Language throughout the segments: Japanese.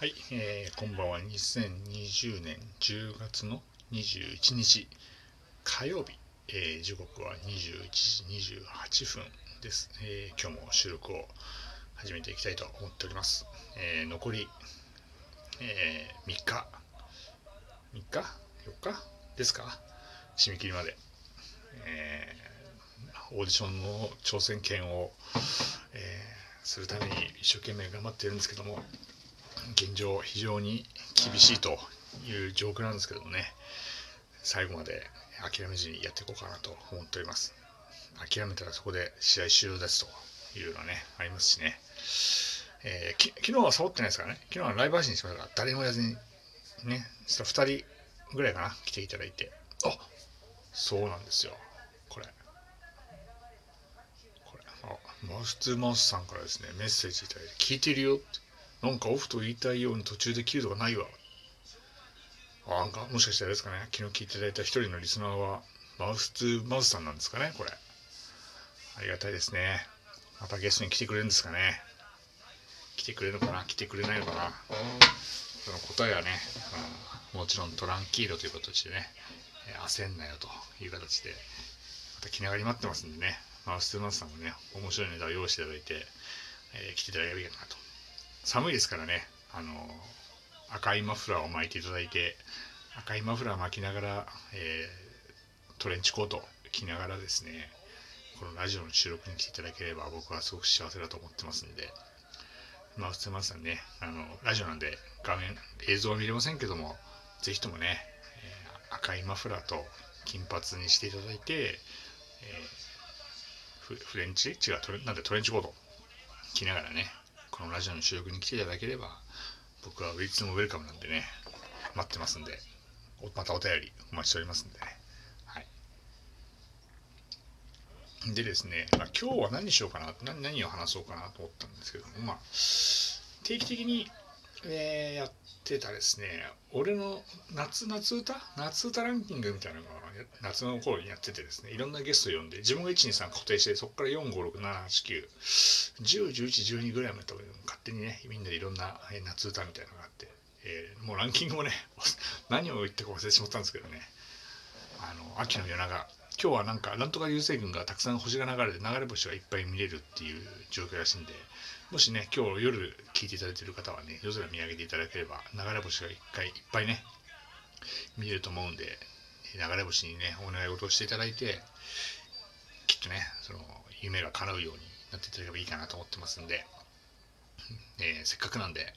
はい、えーこんばんは。2020年10月の21日火曜日、えー時刻は21時28分です、えー今日も収録を始めていきたいと思っております。えー残り、えー3日、3日 ?4 日？ですか？締め切りまで。えーオーディションの挑戦権を、えーするために一生懸命頑張っているんですけども、現状非常に厳しいという状況なんですけどもね最後まで諦めずにやっていこうかなと思っております。諦めたらそこで試合終了ですというのはねありますしね、えーき昨日はサボってないですからね。昨日はライブ配信しましたから誰もやらずにねそしたら2人ぐらいかな来ていただいて。あそうなんですよ。これ。これ。あマウス2マウスさんからですねメッセージいただいて聞いてるよって。なんかオフと言いたいように途中で切るとかないわ。あなんかもしかしたらですかね、昨日聞いていただいた一人のリスナーは、マウス2マウスさんなんですかね、これ。ありがたいですね。またゲストに来てくれるんですかね。来てくれるのかな？来てくれないのかな？その答えはね、うんもちろんトランキーロという形でね、え焦んなよという形で、また気長に待ってますんでね、マウス2マウスさんもね、面白いネタを用意していただいて、えー来ていただければいいかなと寒いですからね、あの赤いマフラーを巻いていただいて、赤いマフラー巻きながら、えートレンチコート着ながらですね、このラジオの収録に来ていただければ僕はすごく幸せだと思ってますんで、まあ、普通まさんね、あのラジオなんで画面、映像は見れませんけども、ぜひともね、えー赤いマフラーと金髪にしていただいて、えーフフレンチ？違うトレ、なんでトレンチコート着ながらね、このラジオの収録に来ていただければ僕はいつもウェルカムなんでね待ってますんでまたお便りお待ちしておりますんでね。はい。でですね、まあ、今日は何しようかな何何を話そうかなと思ったんですけどもまあ定期的に、えーやってたですね俺の夏夏歌？夏歌ランキングみたいなのが夏の頃にやっててですねいろんなゲスト呼んで自分が123固定してそこから456789 10、11、12ぐらいまで多分勝手にね、みんなでいろんな夏歌みたいなのがあって、えーもうランキングもね、何を言ったか忘れてしまったんですけどね、あの、秋の夜長、今日はなんか、なんとか流星群がたくさん星が流れて、流れ星がいっぱい見れるっていう状況らしいんで、もしね、今日夜聞いていただいている方はね、夜空見上げていただければ、流れ星が一回いっぱいね、見れると思うんで、流れ星にね、お願い事をしていただいて、きっとね、その夢が叶うようになっていただければいいかなと思ってますんで、えーせっかくなんで、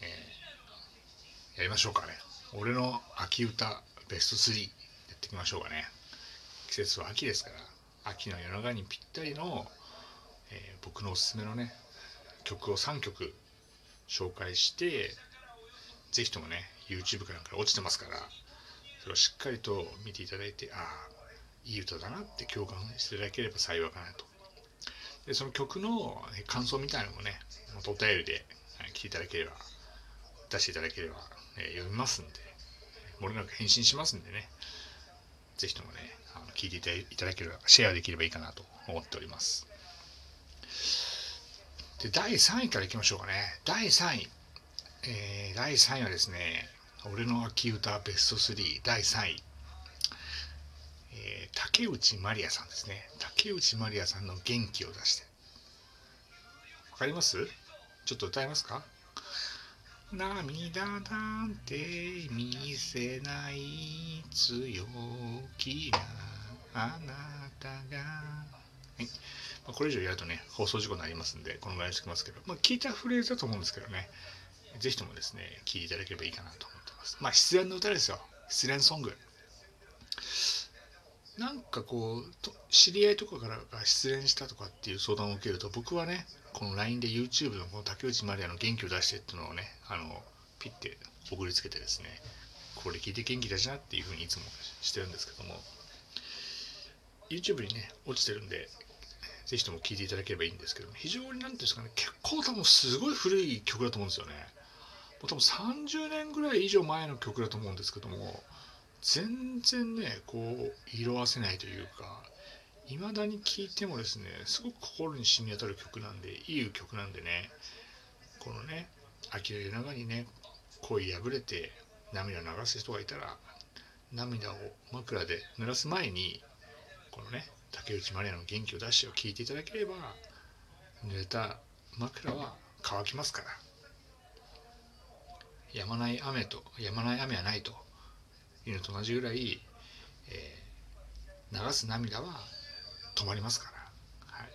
えーやりましょうかね。俺の秋歌ベスト3やっていきましょうかね。季節は秋ですから、秋の夜長にぴったりの、えー僕のおすすめのね、曲を3曲紹介して、ぜひともね、YouTube かなんか落ちてますから、それをしっかりと見ていただいて、ああ、いい歌だなって共感していただければ幸いかなと。で、その曲の感想みたいなのもね、お便りではいていただければ、出していただければ、え読みますんで、漏れなく返信しますんでね、ぜひともね、あの聞いていただいただければ、シェアできればいいかなと思っております。で、第3位からいきましょうかね。第3位。えー第3位はですね、俺の秋歌ベスト3第3位。えー竹内まりやさんですね。竹内まりやさんの元気を出して。わかります？ちょっと歌えますか？涙なんて見せない強気なあなたが。はい。まあ、これ以上やるとね、放送事故になりますんで、このぐらいにしてきますけど、まあ、聞いたフレーズだと思うんですけどね、ぜひともですね、聞いていただければいいかなと思ってます。まあ、失恋の歌ですよ。失恋ソング。なんかこう知り合いとかからが失恋したとかっていう相談を受けると僕はねこの LINE で YouTube のこの竹内まりやの元気を出してっていうのをねあのピッて送りつけてですねこれ聞いて元気出しなっていうふうにいつもしてるんですけども YouTube にね落ちてるんでぜひとも聞いていただければいいんですけども非常に何ていうんですかね結構多分すごい古い曲だと思うんですよね。もう多分30年ぐらい以上前の曲だと思うんですけども全然ねこう色あせないというか未だに聴いてもですねすごく心に染み渡る曲なんでいい曲なんでねこのね秋の夜長にね恋破れて涙を流す人がいたら涙を枕で濡らす前にこのね竹内まりやの元気を出してを聞いていただければ濡れた枕は乾きますから。止まない雨と止まない雨はないというのと同じぐらい、えー、流す涙は止まりますから、はい、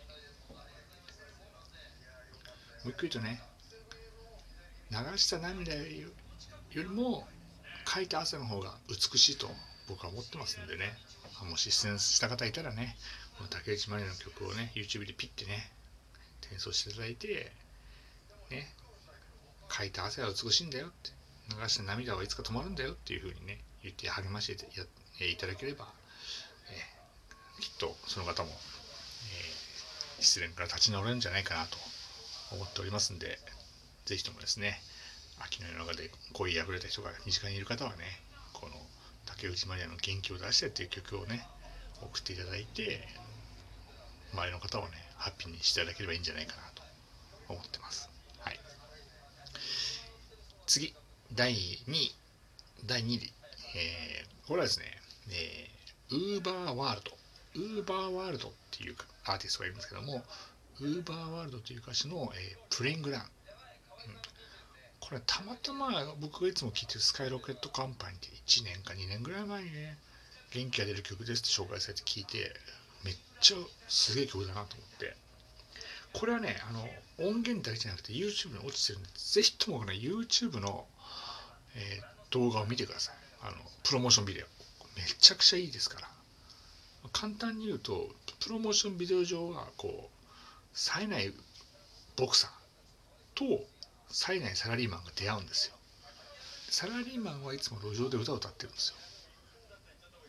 もう一回言うとね流した涙よりもかいた汗の方が美しいと僕は思ってますんでね。もし出演した方いたらねこの竹内まりの曲をね YouTube でピッてね転送していただいてねかいた汗は美しいんだよって流した涙はいつか止まるんだよっていうふうにね言って励ましていただければ、えー、きっとその方も、えー、失恋から立ち直れるんじゃないかなと思っておりますんで是非ともですね秋の夜中で恋破れた人が身近にいる方はね竹内まりやの元気を出してっていう曲をね送っていただいて周りの方をねハッピーにしていただければいいんじゃないかなと思ってます。はい、次第2位第2位、えー、これはですね、えー、ウーバーワールド。ウーバーワールドっていうアーティストがいるんですけどもウーバーワールドという歌詞の、えー、プレイングラン、うん、これたまたま僕がいつも聴いてるスカイロケットカンパニーって1年か2年ぐらい前にね元気が出る曲ですって紹介されて聴いてめっちゃすげえ曲だなと思って。これはねあの音源だけじゃなくて YouTube に落ちてるんでぜひともね YouTube の、えー、動画を見てください。あのプロモーションビデオ。めちゃくちゃいいですから。簡単に言うとプロモーションビデオ上はこう冴えないボクサーと冴えないサラリーマンが出会うんですよ。サラリーマンはいつも路上で歌を歌ってるんですよ。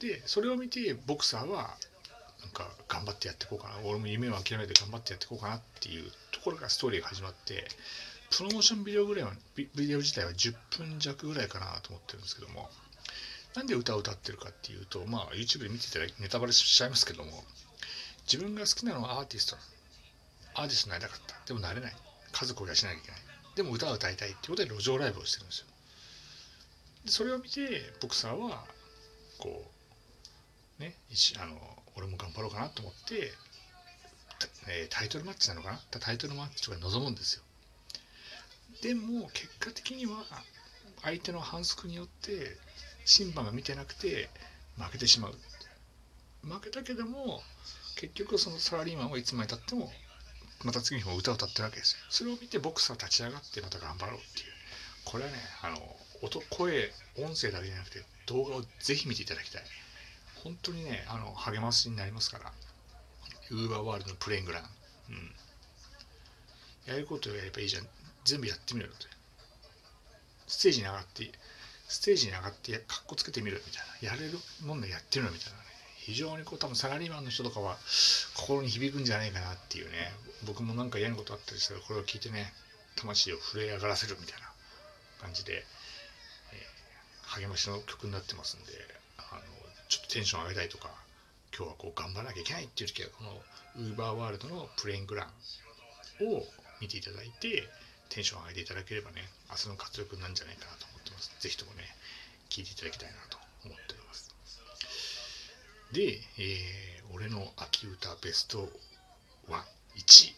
でそれを見てボクサーはなんか頑張ってやっていこうかな。俺も夢を諦めて頑張ってやっていこうかなっていうところからストーリーが始まってプロモーションビデオぐらいはビデオ自体は10分弱ぐらいかなと思ってるんですけどもなんで歌を歌ってるかっていうとまあ YouTube で見てただいてネタバレしちゃいますけども自分が好きなのはアーティストアーティストになりたかった。でもなれない。家族を養わなきゃいけない。でも歌を歌いたいっていうことで路上ライブをしてるんですよ。でそれを見てボクサーはこうねあの俺も頑張ろうかなと思って、えタイトルマッチなのかな？タイトルマッチとかに臨むんですよ。でも結果的には相手の反則によって審判が見てなくて負けてしまう負けたけども結局そのサラリーマンはいつまでたってもまた次の日も歌を歌ってるわけですよ。それを見てボクサー立ち上がってまた頑張ろうっていう。これはねあの音声音声だけじゃなくて動画をぜひ見ていただきたい。本当にねあの励ましになりますから。ウーバーワールドのプレイングラン、うん、やることをやればいいじゃん。全部やってみろよってステージに上がってステージに上がってかっこつけてみるみたいな。やれるもんでやってみろみたいなね。非常にこう多分サラリーマンの人とかは心に響くんじゃないかなっていうね。僕もなんか嫌なことあったりしたらこれを聞いてね魂を震え上がらせるみたいな感じで、えー、励ましの曲になってますんであのちょっとテンション上げたいとか今日はこう頑張らなきゃいけないっていう時はこのウーバーワールドのプレイングランを見ていただいてテンション上げていただければね明日の活力なんじゃないかなと思ってます。是非ともね聞いていただきたいなと。で、えー、俺の秋歌ベスト11位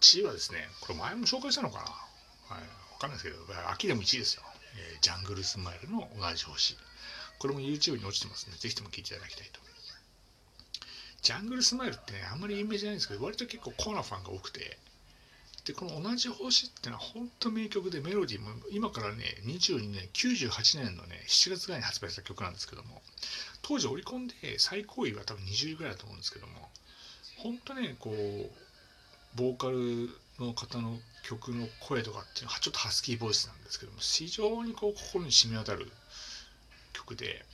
1位はですねこれ前も紹介したのかな、はい、分かんないですけど秋でも1位ですよ、えー、ジャングルスマイルの同じ星。これも YouTube に落ちてますのでぜひとも聴いていただきたいと。ジャングルスマイルってねあんまり有名じゃないんですけど割と結構コアなファンが多くて。でこの「同じ星」っていうのは本当名曲でメロディーも今からね22年98年のね7月ぐらいに発売した曲なんですけども当時オリコンで最高位は多分20位ぐらいだと思うんですけども本当ねこうボーカルの方の曲の声とかっていうのはちょっとハスキーボイスなんですけども非常にこう心に染み渡る曲で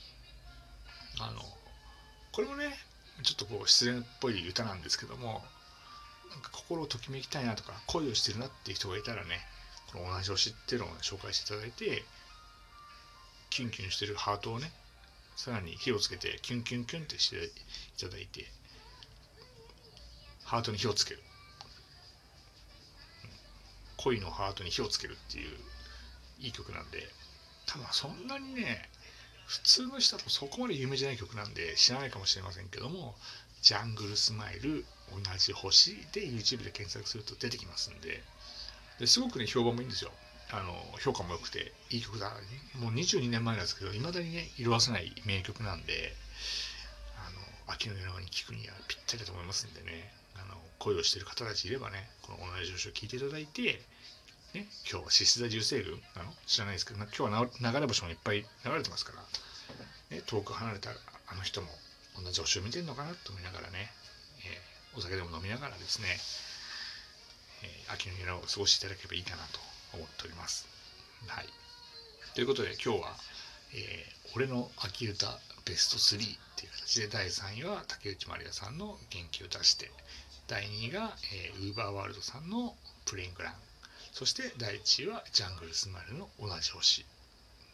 あのこれもねちょっとこう失恋っぽい歌なんですけどもなんか心をときめきたいなとか恋をしてるなっていう人がいたらねこの同じ推しっていうのを、ね、紹介していただいてキュンキュンしてるハートをねさらに火をつけてキュンキュンキュンってしていただいてハートに火をつける。恋のハートに火をつけるっていういい曲なんで多分そんなにね普通の人だとそこまで有名じゃない曲なんで知らないかもしれませんけども「ジャングルスマイル同じ星」で YouTube で検索すると出てきますんでですごくね評判もいいんですよ。あの評価も良くていい曲だもう22年前なんですけどいまだにね色あせない名曲なんであの秋の夜長に聴くにはぴったりだと思いますんでね。あの恋をしてる方たちいればねこの同じ星を聴いていただいてね、今日は獅子座流星群。なの知らないですけど、今日は流れ星もいっぱい流れてますから、ね、遠く離れたあの人も同じ星を見てるのかなと思いながらね、えー、お酒でも飲みながらですね、えー、秋の夜を過ごしていただければいいかなと思っております。はい。ということで今日は、えー、俺の秋歌ベスト3っていう形で第3位は竹内まりやさんの元気を出して第2位が、えー、ウーバーワールドさんのプレイングランそして第1位はジャングルスマイルの同じ星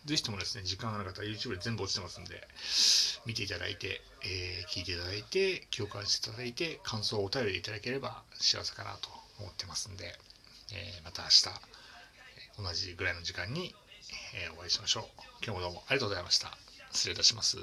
ぜひともですね、時間がなかったら YouTube で全部落ちてますんで、見ていただいて、えー、聞いていただいて、共感していただいて、感想をお便りいただければ幸せかなと思ってますんで、えー、また明日、同じぐらいの時間に、え、お会いしましょう。今日もどうもありがとうございました。失礼いたします。